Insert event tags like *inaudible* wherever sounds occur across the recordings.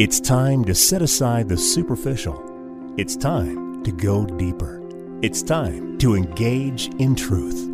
It's time to set aside the superficial. It's time to go deeper. It's time to engage in truth.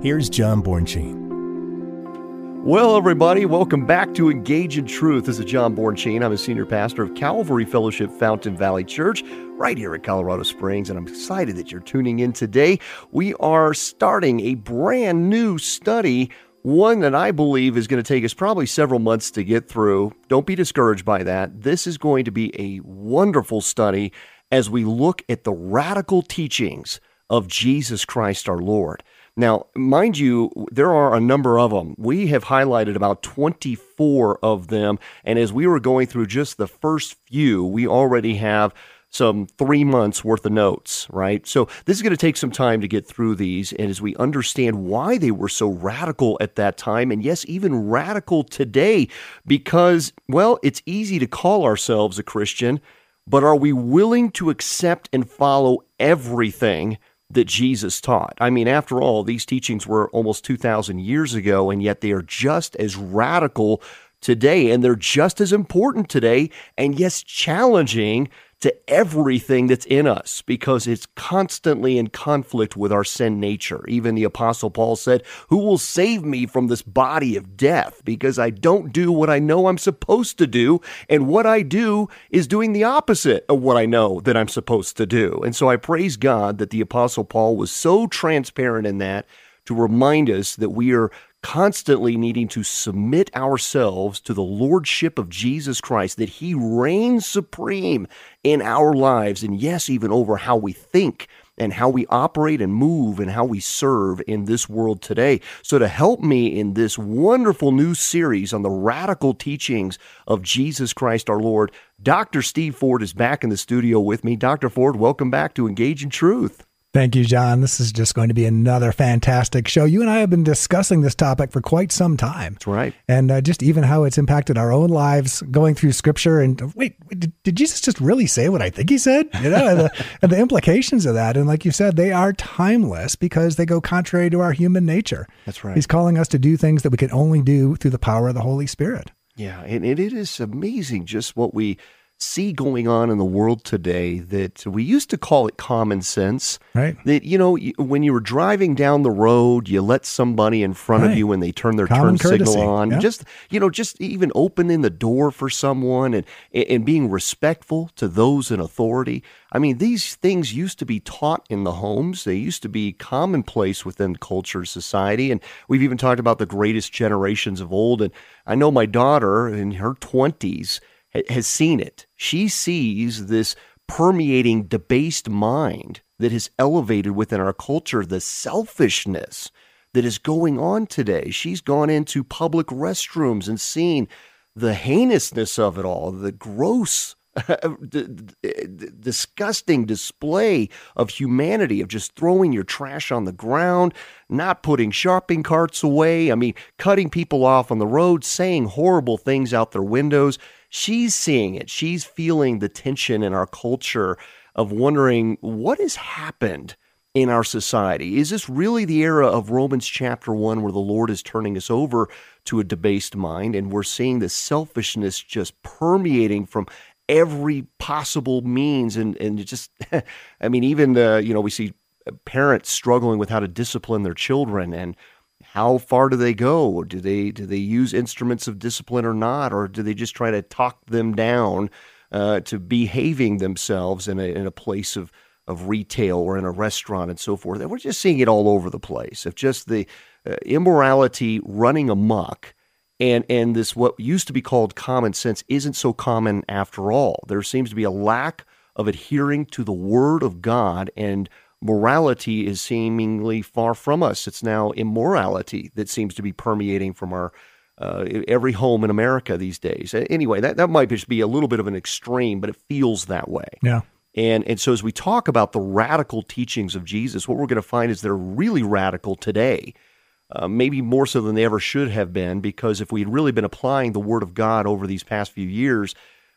Here's John Bornschein. Well, everybody, welcome back to Engage in Truth. This is John Bornschein. I'm a senior pastor of Calvary Fellowship Fountain Valley Church right here at Colorado Springs, and I'm excited that you're tuning in today. We are starting a brand new study, one that I believe is going to take us probably several months to get through. Don't be discouraged by that. This is going to be a wonderful study as we look at the radical teachings of Jesus Christ our Lord. Now, mind you, there are a number of them. We have highlighted about 24 of them. And as we were going through just the first few, we already have some three months worth of notes, right? So this is going to take some time to get through these. And as we understand why they were so radical at that time, and yes, even radical today, because, well, it's easy to call ourselves a Christian, but are we willing to accept and follow everything? that Jesus taught. I mean, after all, these teachings were almost 2,000 years ago, and yet they are just as radical today, and they're just as important today, and yes, challenging to everything that's in us because it's constantly in conflict with our sin nature. Even the Apostle Paul said, Who will save me from this body of death? Because I don't do what I know I'm supposed to do, and what I do is doing the opposite of what I know that I'm supposed to do. And so I praise God that the Apostle Paul was so transparent in that to remind us that we are constantly needing to submit ourselves to the lordship of Jesus Christ, that He reigns supreme in our lives, and yes, even over how we think and how we operate and move and how we serve in this world today. So, to help me in this wonderful new series on the radical teachings of Jesus Christ our Lord, Dr. Steve Ford is back in the studio with me. Dr. Ford, welcome back to Engage in Truth. Thank you, John. This is just going to be another fantastic show. You and I have been discussing this topic for quite some time. That's right. And uh, just even how it's impacted our own lives going through scripture. And wait, did, did Jesus just really say what I think he said? You know, and, the, *laughs* and the implications of that. And like you said, they are timeless because they go contrary to our human nature. That's right. He's calling us to do things that we can only do through the power of the Holy Spirit. Yeah. And it is amazing just what we see going on in the world today that we used to call it common sense. Right. That, you know, when you were driving down the road, you let somebody in front right. of you when they turn their common turn courtesy. signal on. Yep. Just, you know, just even opening the door for someone and, and being respectful to those in authority. I mean, these things used to be taught in the homes. They used to be commonplace within culture, society. And we've even talked about the greatest generations of old. And I know my daughter in her 20s has seen it. She sees this permeating debased mind that has elevated within our culture the selfishness that is going on today. She's gone into public restrooms and seen the heinousness of it all, the gross *laughs* disgusting display of humanity of just throwing your trash on the ground, not putting shopping carts away, I mean, cutting people off on the road, saying horrible things out their windows. She's seeing it. She's feeling the tension in our culture of wondering what has happened in our society. Is this really the era of Romans chapter 1 where the Lord is turning us over to a debased mind and we're seeing the selfishness just permeating from every possible means and and just *laughs* I mean even uh, you know we see parents struggling with how to discipline their children and how far do they go? Do they do they use instruments of discipline or not? Or do they just try to talk them down uh, to behaving themselves in a in a place of of retail or in a restaurant and so forth? And we're just seeing it all over the place. Of just the uh, immorality running amok and and this what used to be called common sense isn't so common after all. There seems to be a lack of adhering to the word of God and morality is seemingly far from us. It's now immorality that seems to be permeating from our uh, every home in America these days. Anyway, that, that might just be a little bit of an extreme, but it feels that way. Yeah. And, and so as we talk about the radical teachings of Jesus, what we're going to find is they're really radical today uh, maybe more so than they ever should have been, because if we had really been applying the Word of God over these past few years,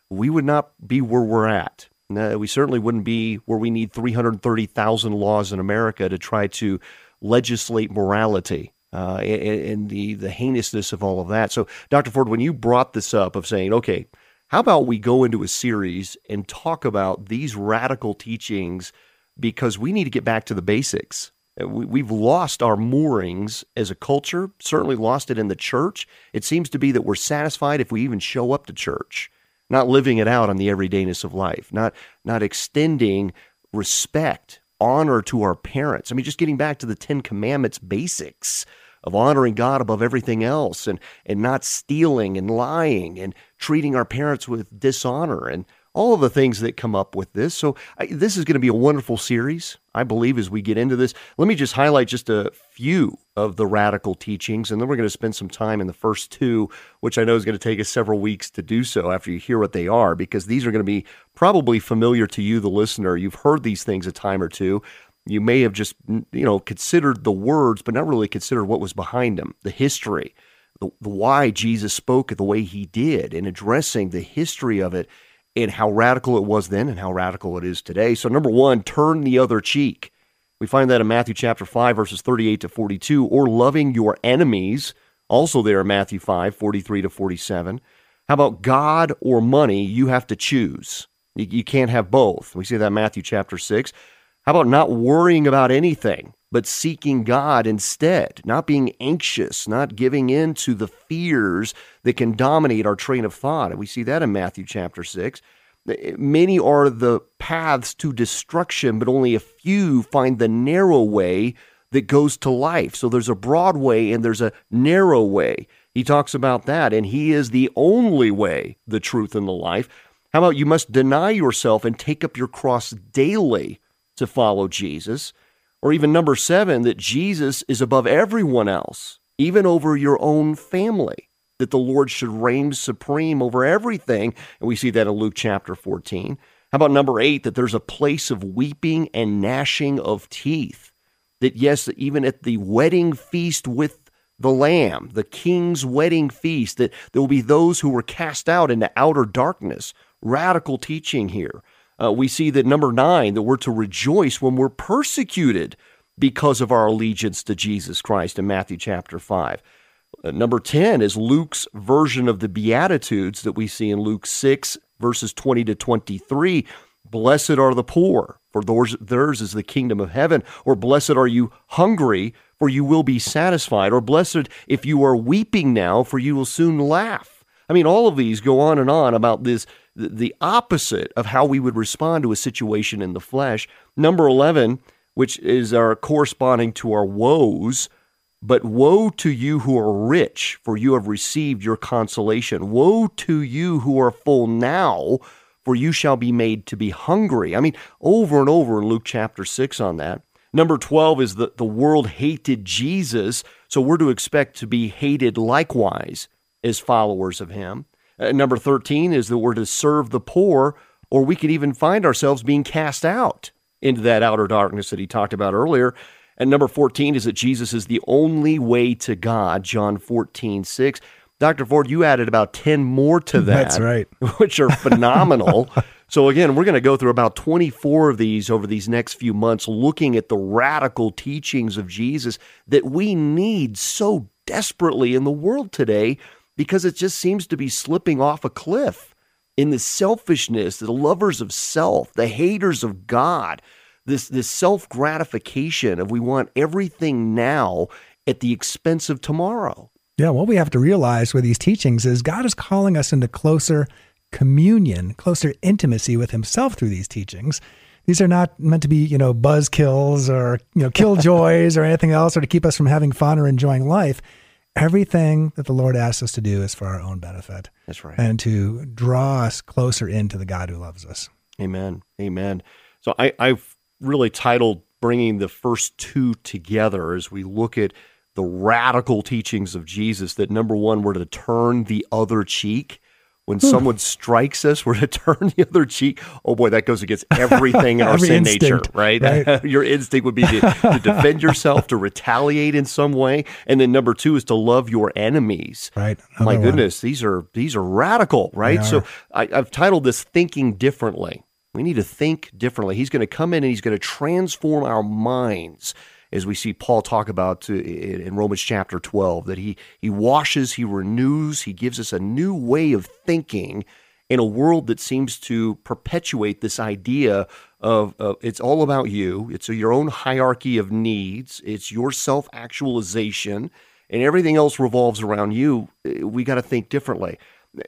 we would not be where we're at. We certainly wouldn't be where we need 330,000 laws in America to try to legislate morality uh, and, and the, the heinousness of all of that. So, Dr. Ford, when you brought this up of saying, okay, How about we go into a series and talk about these radical teachings because we need to get back to the basics. Uh, we've lost our moorings as a culture, certainly lost it in the church. It seems to be that we're satisfied if we even show up to church, not living it out on the everydayness of life, not, not extending respect, honor to our parents. I mean, just getting back to the Ten Commandments basics of honoring God above everything else and, and not stealing and lying and treating our parents with dishonor and all of the things that come up with this. So, I, this is going to be a wonderful series, I believe, as we get into this. Let me just highlight just a few of the radical teachings, and then we're going to spend some time in the first two, which I know is going to take us several weeks to do so after you hear what they are, because these are going to be probably familiar to you, the listener. You've heard these things a time or two you may have just you know considered the words but not really considered what was behind them the history the, the why jesus spoke the way he did and addressing the history of it and how radical it was then and how radical it is today. So number one turn the other cheek. We find that in matthew chapter 5 verses 38 to 42 or loving your enemies also there in matthew 5 43 to 47 how about god or money you have to choose? You, you can't have both. We see that matthew chapter 6 how about not worrying about anything, but seeking God instead, not being anxious, not giving in to the fears that can dominate our train of thought? And we see that in Matthew chapter 6. Eh, many are the paths to destruction, but only a few find the narrow way that goes to life. So there's a broad way and there's a narrow way. He talks about that, and He is the only way, the truth, and the life. How about you must deny yourself and take up your cross daily? To follow Jesus. Or even number seven, that Jesus is above everyone else, even over your own family, that the Lord should reign supreme over everything. And we see that in Luke chapter 14. How about number eight, that there's a place of weeping and gnashing of teeth? That yes, even at the wedding feast with the Lamb, the King's wedding feast, that there will be those who were cast out into outer darkness. Radical teaching here. Uh, we see that number nine, that we're to rejoice when we're persecuted because of our allegiance to Jesus Christ in Matthew chapter 5. Uh, number 10 is Luke's version of the Beatitudes that we see in Luke 6, verses 20 to 23. Blessed are the poor, for theirs, theirs is the kingdom of heaven. Or blessed are you hungry, for you will be satisfied. Or blessed if you are weeping now, for you will soon laugh. I mean, all of these go on and on about this the opposite of how we would respond to a situation in the flesh. Number 11, which is our corresponding to our woes, but woe to you who are rich, for you have received your consolation. Woe to you who are full now, for you shall be made to be hungry. I mean, over and over in Luke chapter 6 on that. Number 12 is that the world hated Jesus, so we're to expect to be hated likewise as followers of him. Uh, number 13 is that we're to serve the poor, or we could even find ourselves being cast out into that outer darkness that he talked about earlier. And number 14 is that Jesus is the only way to God, John 14, 6. Dr. Ford, you added about 10 more to that. That's right. *laughs* Which are phenomenal. *laughs* so, again, we're going to go through about 24 of these over these next few months, looking at the radical teachings of Jesus that we need so desperately in the world today because it just seems to be slipping off a cliff in the selfishness, the lovers of self, the haters of God, this, this self gratification of we want everything now at the expense of tomorrow. Yeah, what we have to realize with these teachings is God is calling us into closer communion, closer intimacy with Himself through these teachings. These are not meant to be, you know, buzz kills or, you know, killjoys or anything else or to keep us from having fun or enjoying life everything that the Lord asks us to do is for our own benefit. That's right. And to draw us closer into the God who loves us. Amen. Amen. So I, I've really titled bringing the first two together as we look at the radical teachings of Jesus that number one, we're to turn the other cheek when someone strikes us, we're to *laughs* turn the other cheek. Oh boy, that goes against everything in *laughs* our sin instinct, nature, right? right. *laughs* Your instinct would be to, to, defend yourself, to retaliate in some way, and then number two is to love your enemies. Right. Another My goodness, one. these are these are radical, right? So I, I've titled this "Thinking Differently." We need to think differently. He's going to come in and he's going to transform our minds as we see Paul talk about in Romans chapter 12, that he, he washes, he renews, he gives us a new way of thinking, in a world that seems to perpetuate this idea of uh, it's all about you. It's your own hierarchy of needs. It's your self actualization, and everything else revolves around you. Uh, we got to think differently.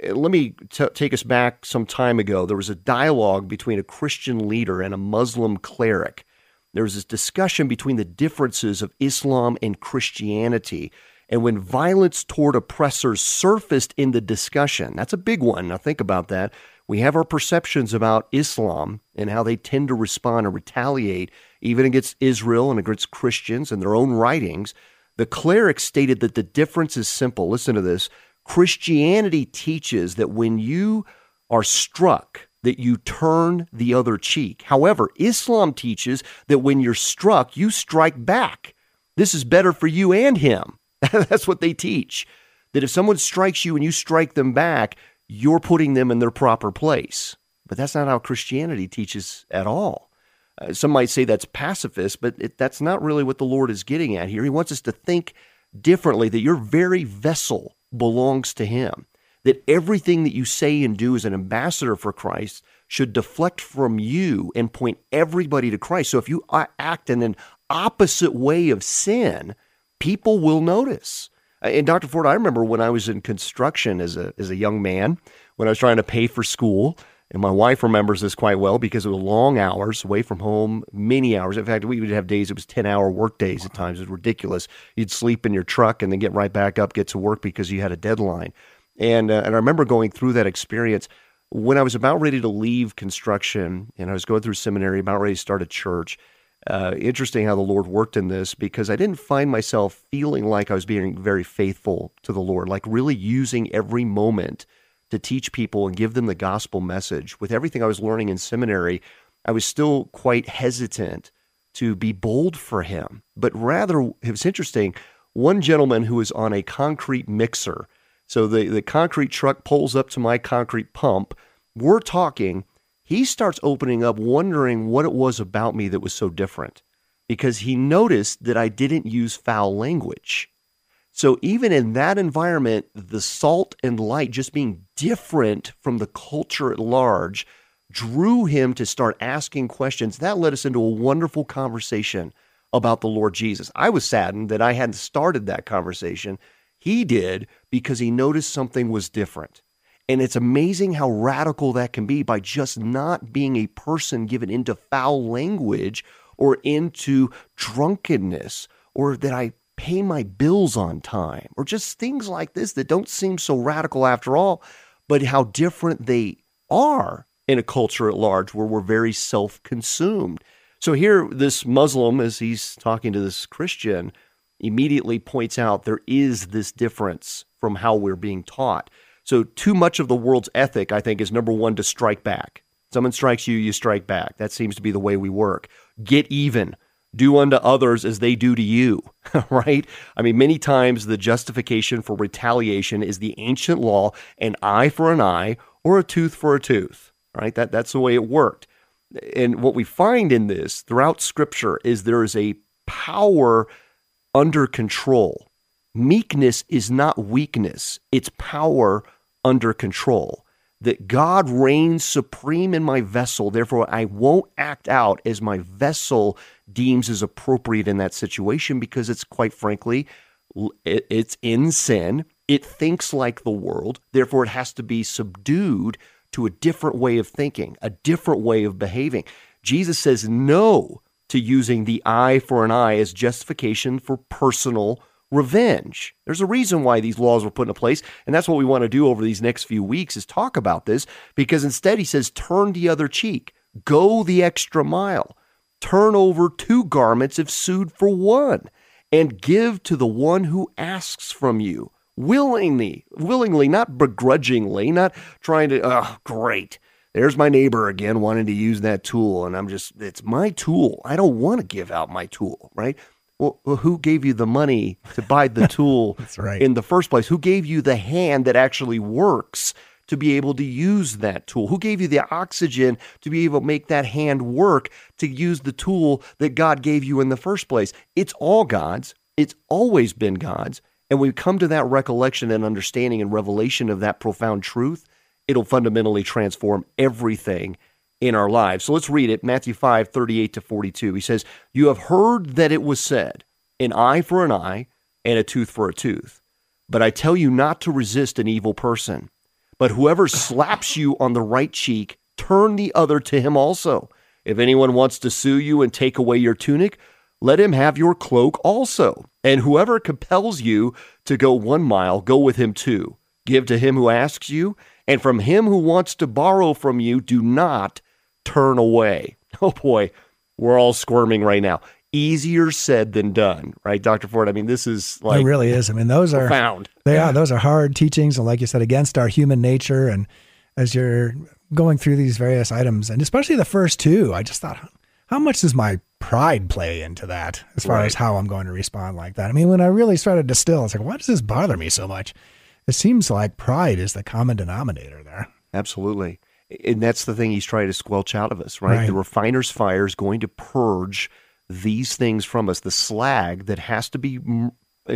Uh, let me t- take us back some time ago. There was a dialogue between a Christian leader and a Muslim cleric. There was this discussion between the differences of Islam and Christianity. And when violence toward oppressors surfaced in the discussion, that's a big one. Now, think about that. We have our perceptions about Islam and how they tend to respond and retaliate, even against Israel and against Christians and their own writings. The cleric stated that the difference is simple. Listen to this Christianity teaches that when you are struck, that you turn the other cheek. However, Islam teaches that when you're struck, you strike back. This is better for you and him. *laughs* That's what they teach. That if someone strikes you and you strike them back, you're putting them in their proper place. But that's not how Christianity teaches at all. Uh, some might say that's pacifist, but it, that's not really what the Lord is getting at here. He wants us to think differently, that your very vessel belongs to Him, that everything that you say and do as an ambassador for Christ should deflect from you and point everybody to Christ. So if you act in an opposite way of sin, people will notice. Uh, and Dr. Ford, I remember when I was in construction as a as a young man, when I was trying to pay for school, and my wife remembers this quite well because it was long hours away from home, many hours. In fact, we would have days it was ten hour work days at times. It was ridiculous. You'd sleep in your truck and then get right back up, get to work because you had a deadline. And uh, and I remember going through that experience when I was about ready to leave construction, and I was going through seminary, about ready to start a church uh, interesting how the Lord worked in this because I didn't find myself feeling like I was being very faithful to the Lord, like really using every moment to teach people and give them the gospel message. With everything I was learning in seminary, I was still quite hesitant to be bold for Him. But rather, it was interesting. One gentleman who was on a concrete mixer, so the, the concrete truck pulls up to my concrete pump. We're talking he starts opening up, wondering what it was about me that was so different because he noticed that I didn't use foul language. So even in that environment, the salt and light just being different from the culture at large drew him to start asking questions. That led us into a wonderful conversation about the Lord Jesus. I was saddened that I hadn't started that conversation. He did because he noticed something was different. And it's amazing how radical that can be by just not being a person given into foul language or into drunkenness or that I pay my bills on time or just things like this that don't seem so radical after all, but how different they are in a culture at large where we're very self consumed. So here, this Muslim, as he's talking to this Christian, immediately points out there is this difference from how we're being taught. So, too much of the world's ethic, I think, is number one to strike back. Someone strikes you, you strike back. That seems to be the way we work. Get even. Do unto others as they do to you, *laughs* right? I mean, many times the justification for retaliation is the ancient law an eye for an eye or a tooth for a tooth, right? That, that's the way it worked. And what we find in this throughout Scripture is there is a power under control. Meekness is not weakness, it's power under control. That God reigns supreme in my vessel, therefore I won't act out as my vessel deems as appropriate in that situation because it's quite frankly, it's in sin. It thinks like the world, therefore it has to be subdued to a different way of thinking, a different way of behaving. Jesus says no to using the eye for an eye as justification for personal revenge. There's a reason why these laws were put into place, and that's what we want to do over these next few weeks is talk about this because instead he says turn the other cheek. Go the extra mile. Turn over two garments if sued for one and give to the one who asks from you willingly, willingly, not begrudgingly, not trying to, oh, great. There's my neighbor again wanting to use that tool. And I'm just, it's my tool. I don't want to give out my tool, right? Well, who gave you the money to buy the *laughs* tool right. in the first place? Who gave you the hand that actually works to be able to use that tool? Who gave you the oxygen to be able to make that hand work to use the tool that God gave you in the first place? It's all God's. It's always been God's. And we come to that recollection and understanding and revelation of that profound truth, it'll fundamentally transform everything in our lives. So let's read it Matthew 5 38 to 42. He says, You have heard that it was said, an eye for an eye and a tooth for a tooth. But I tell you not to resist an evil person. But whoever slaps you on the right cheek, turn the other to him also. If anyone wants to sue you and take away your tunic, let him have your cloak also. And whoever compels you to go one mile, go with him two. Give to him who asks you, and from him who wants to borrow from you, do not turn away. *laughs* Oh boy, we're all squirming right now. Easier said than done, right, Dr. Ford? I mean, this is like it really is. I mean, those are profound. They are. Those are hard teachings, and like you said, against our human nature. And as you're going through these various items, and especially the first two, I just thought, how much does my pride play into that as far Right. as how I'm going to respond like that? I mean, when I really started to distill, it's like, why does this bother me so much? It seems like pride is the common denominator there. Absolutely. And that's the thing he's trying to squelch out of us, right? Right. The refiner's fire is going to purge these things from us, the slag that has to be mm,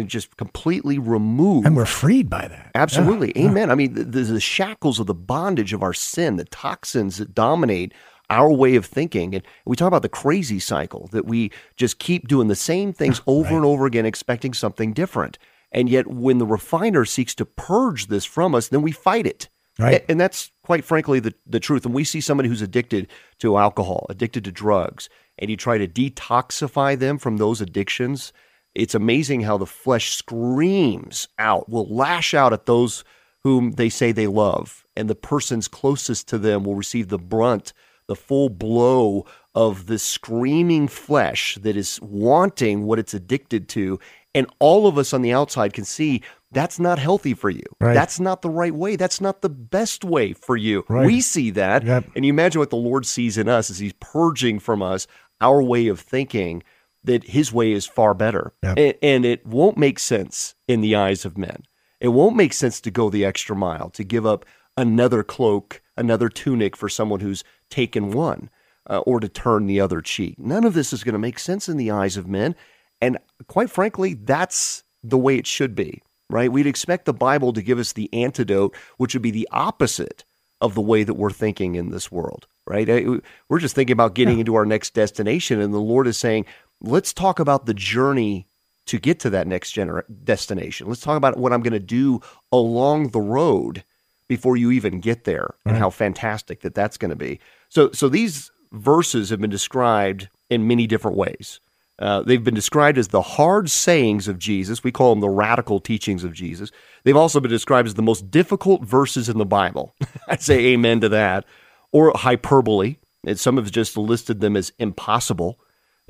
just completely removed. And we're freed by that. Absolutely. Yeah, yeah. Amen. I mean, the, the shackles of the bondage of our sin, the toxins that dominate our way of thinking. And we talk about the crazy cycle that we just keep doing the same things *laughs* over and over again, expecting something different. And yet, when the refiner seeks to purge this from us, then we fight it. Right. And that's quite frankly the, the truth. And we see somebody who's addicted to alcohol, addicted to drugs, and you try to detoxify them from those addictions. It's amazing how the flesh screams out, will lash out at those whom they say they love, and the persons closest to them will receive the brunt, the full blow of the screaming flesh that is wanting what it's addicted to. And all of us on the outside can see that's not healthy for you. Right. That's not the right way. That's not the best way for you. Right. We see that. Yep. And you imagine what the Lord sees in us as He's purging from us our way of thinking that His way is far better. Yep. And, and it won't make sense in the eyes of men. It won't make sense to go the extra mile, to give up another cloak, another tunic for someone who's taken one, uh, or to turn the other cheek. None of this is going to make sense in the eyes of men. And quite frankly, that's the way it should be, right? We'd expect the Bible to give us the antidote, which would be the opposite of the way that we're thinking in this world, right? Uh, we're just thinking about getting into our next destination, and the Lord is saying, let's talk about the journey to get to that next gener- destination. Let's talk about what I'm going to do along the road before you even get there and mm-hmm. how fantastic that that's going to be. So so these verses have been described in many different ways. Uh, they've been described as the hard sayings of Jesus. We call them the radical teachings of Jesus. They've also been described as the most difficult verses in the Bible. *laughs* I'd say amen to that. Or hyperbole. And some have just listed them as impossible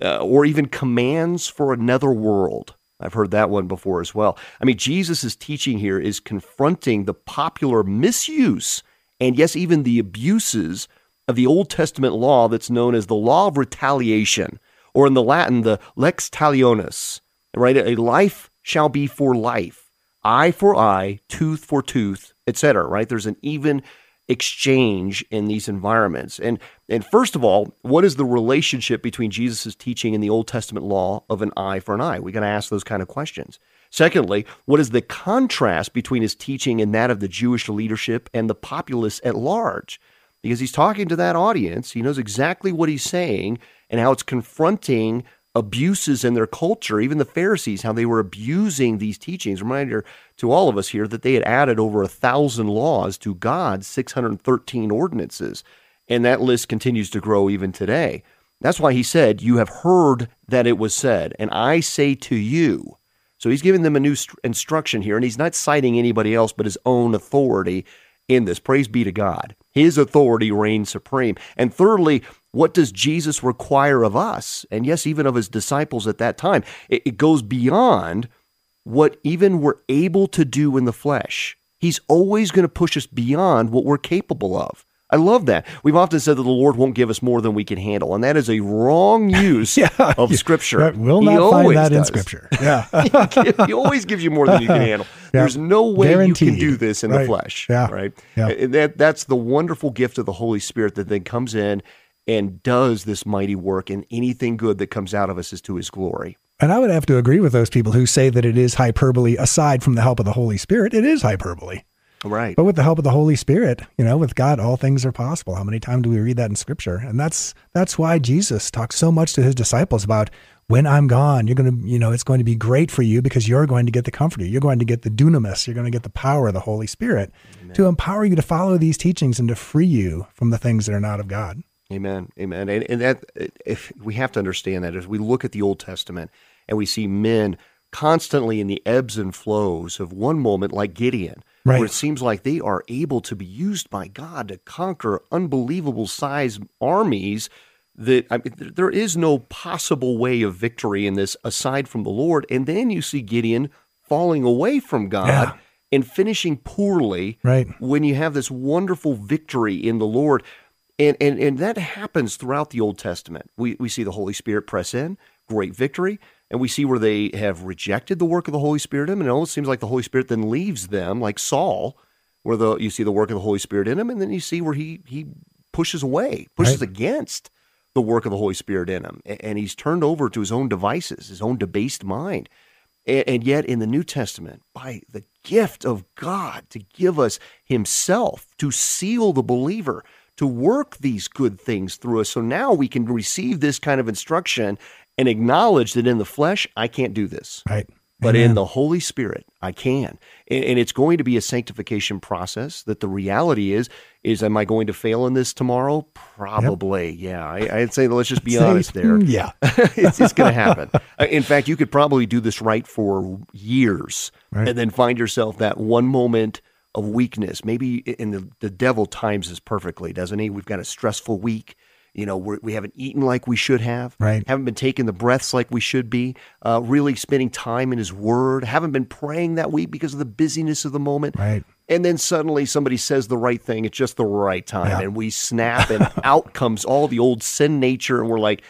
uh, or even commands for another world. I've heard that one before as well. I mean, Jesus' teaching here is confronting the popular misuse and, yes, even the abuses of the Old Testament law that's known as the law of retaliation, or in the Latin, the lex talionis, right? A life shall be for life, eye for eye, tooth for tooth, etc., right? There's an even exchange in these environments. And and first of all, what is the relationship between Jesus' teaching and the Old Testament law of an eye for an eye? We got to ask those kind of questions. Secondly, what is the contrast between his teaching and that of the Jewish leadership and the populace at large? Because he's talking to that audience, he knows exactly what he's saying and how it's confronting abuses in their culture, even the Pharisees, how they were abusing these teachings. Reminder to all of us here that they had added over a thousand laws to God's 613 ordinances. And that list continues to grow even today. That's why he said, You have heard that it was said, and I say to you. So he's giving them a new st- instruction here, and he's not citing anybody else but his own authority in this. Praise be to God. His authority reigns supreme. And thirdly, what does Jesus require of us? And yes, even of his disciples at that time. It, it goes beyond what even we're able to do in the flesh. He's always going to push us beyond what we're capable of. I love that. We've often said that the Lord won't give us more than we can handle, and that is a wrong *laughs* use Yeah. of Scripture. Right, We'll He not find always that in. Scripture. *laughs* Yeah. he always gives you more than you can *laughs* handle. Yeah. There's no way you can do this in Right. the flesh. Yeah. Right. Yeah. And that that's the wonderful gift of the Holy Spirit that then comes in and does this mighty work, and anything good that comes out of us is to His glory. And I would have to agree with those people who say that it is hyperbole aside from the help of the Holy Spirit. It is hyperbole. Right. But with the help of the Holy Spirit, you know, with God, all things are possible. How many times do we read that in Scripture? And that's that's why Jesus talks so much to his disciples about when I'm gone, you're going to, you know, it's going to be great for you because you're going to get the comforter. You're going to get the dunamis. You're going to get the power of the Holy Spirit Amen. to empower you to follow these teachings and to free you from the things that are not of God. Amen. Amen. And, and that, if we have to understand that as we look at the Old Testament and we see men constantly in the ebbs and flows of one moment, like Gideon, right. where it seems like they are able to be used by God to conquer unbelievable size armies that I mean, there is no possible way of victory in this aside from the Lord. And then you see Gideon falling away from God yeah. and finishing poorly right. when you have this wonderful victory in the Lord. And, and, and that happens throughout the Old Testament. We, we see the Holy Spirit press in, great victory. And we see where they have rejected the work of the Holy Spirit in them. And it almost seems like the Holy Spirit then leaves them, like Saul, where the, you see the work of the Holy Spirit in him. And then you see where he, he pushes away, pushes right. against the work of the Holy Spirit in him. And he's turned over to his own devices, his own debased mind. And yet, in the New Testament, by the gift of God to give us Himself, to seal the believer, to work these good things through us. So now we can receive this kind of instruction and acknowledge that in the flesh, I can't do this. Right. But Amen. in the Holy Spirit, I can. And, and, it's going to be a sanctification process that the reality is, is am I going to fail in this tomorrow? Probably. Yep. Yeah. I, would say, let's just be *laughs* honest there. Yeah. *laughs* it's, it's going to happen. Uh, in fact, you could probably do this right for years right. and then find yourself that one moment of weakness. Maybe in the, the devil times this perfectly, doesn't he? We've got a stressful week. You know, we're, we have not eaten like we should have. Right. Haven't been taking the breaths like we should be. Uh, really spending time in His Word. Haven't been praying that week because of the busyness of the moment. Right. And then suddenly somebody says the right thing at just the right time, yeah. and we snap, and *laughs* out comes all the old sin nature, and we're like,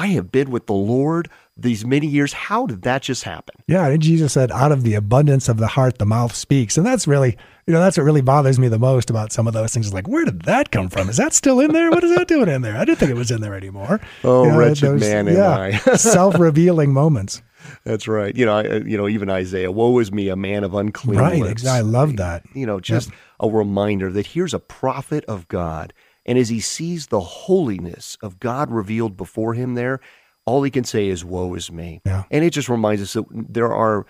I have been with the Lord these many years. How did that just happen? Yeah, and Jesus said, out of the abundance of the heart, the mouth speaks. And that's really, you know, that's what really bothers me the most about some of those things. Is like, where did that come from? Is that still in there? What is that doing in there? I didn't think it was in there anymore. Oh, you know, wretched those, man yeah, am I. *laughs* self-revealing moments. That's right. You know, I, you know, even Isaiah, woe is me, a man of unclean right, lips. I love that. You know, just yep. a reminder that here's a prophet of God. And as he sees the holiness of God revealed before him there, all he can say is woe is me. Yeah. and it just reminds us that there are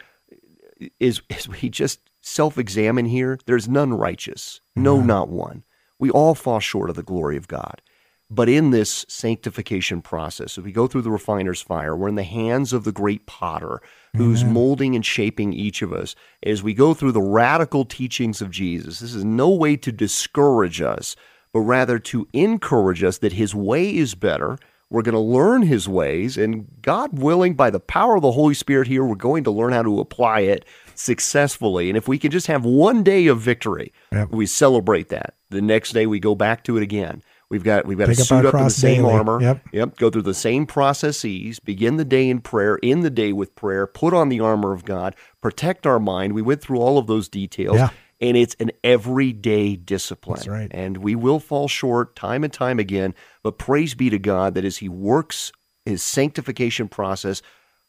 is as we just self-examine here there's none righteous no mm-hmm. not one. We all fall short of the glory of god. But in this sanctification process as we go through the refiner's fire we're in the hands of the great potter who's molding and shaping each of us. As we go through the radical teachings of jesus this is no way to discourage us but rather to encourage us that his way is better we're going to learn his ways, and God willing, by the power of the Holy Spirit here, we're going to learn how to apply it successfully. And if we can just have one day of victory, yep. we celebrate that. The next day, we go back to it again. We've got we've got Pick to suit up in the same daily. armor. Yep. yep. Go through the same processes. Begin the day in prayer. In the day with prayer. Put on the armor of God. Protect our mind. We went through all of those details. Yeah and it's an everyday discipline. That's right. And we will fall short time and time again, but praise be to God that as He works His sanctification process,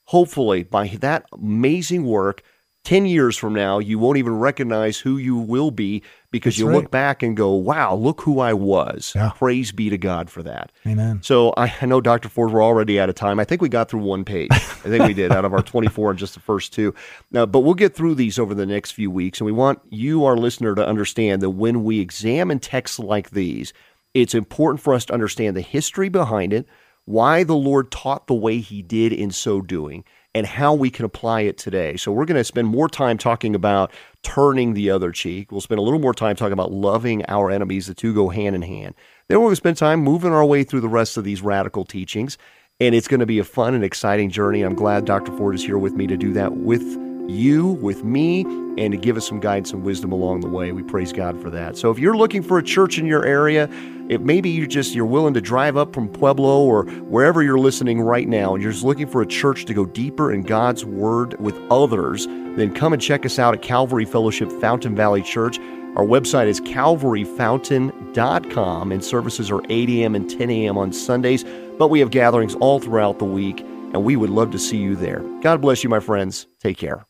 hopefully by that amazing work, 10 years from now, you won't even recognize who you will be because you right. look back and go, wow, look who I was. Yeah. Praise be to God for that. Amen. So I, I, know, Dr. Ford, we're already out of time. I think we got through one page. I think we did out of our 24 and just the first two. Now, but we'll get through these over the next few weeks. And we want you, our listener, to understand that when we examine texts like these, it's important for us to understand the history behind it, why the Lord taught the way he did in so doing and how we can apply it today. So we're going to spend more time talking about turning the other cheek. We'll spend a little more time talking about loving our enemies. The two go hand in hand. Then we're going to spend time moving our way through the rest of these radical teachings. And it's going to be a fun and exciting journey. I'm glad Dr. Ford is here with me to do that with you, with me, and to give us some guidance and wisdom along the way. We praise God for that. So if you're looking for a church in your area, if maybe you just you're willing to drive up from Pueblo or wherever you're listening right now, and you're just looking for a church to go deeper in God's Word with others, then come and check us out at Calvary Fellowship Fountain Valley Church. Our website is calvaryfountain.com, and services are 8 a.m. and 10 a.m. on Sundays, but we have gatherings all throughout the week, and we would love to see you there. God bless you, my friends. Take care.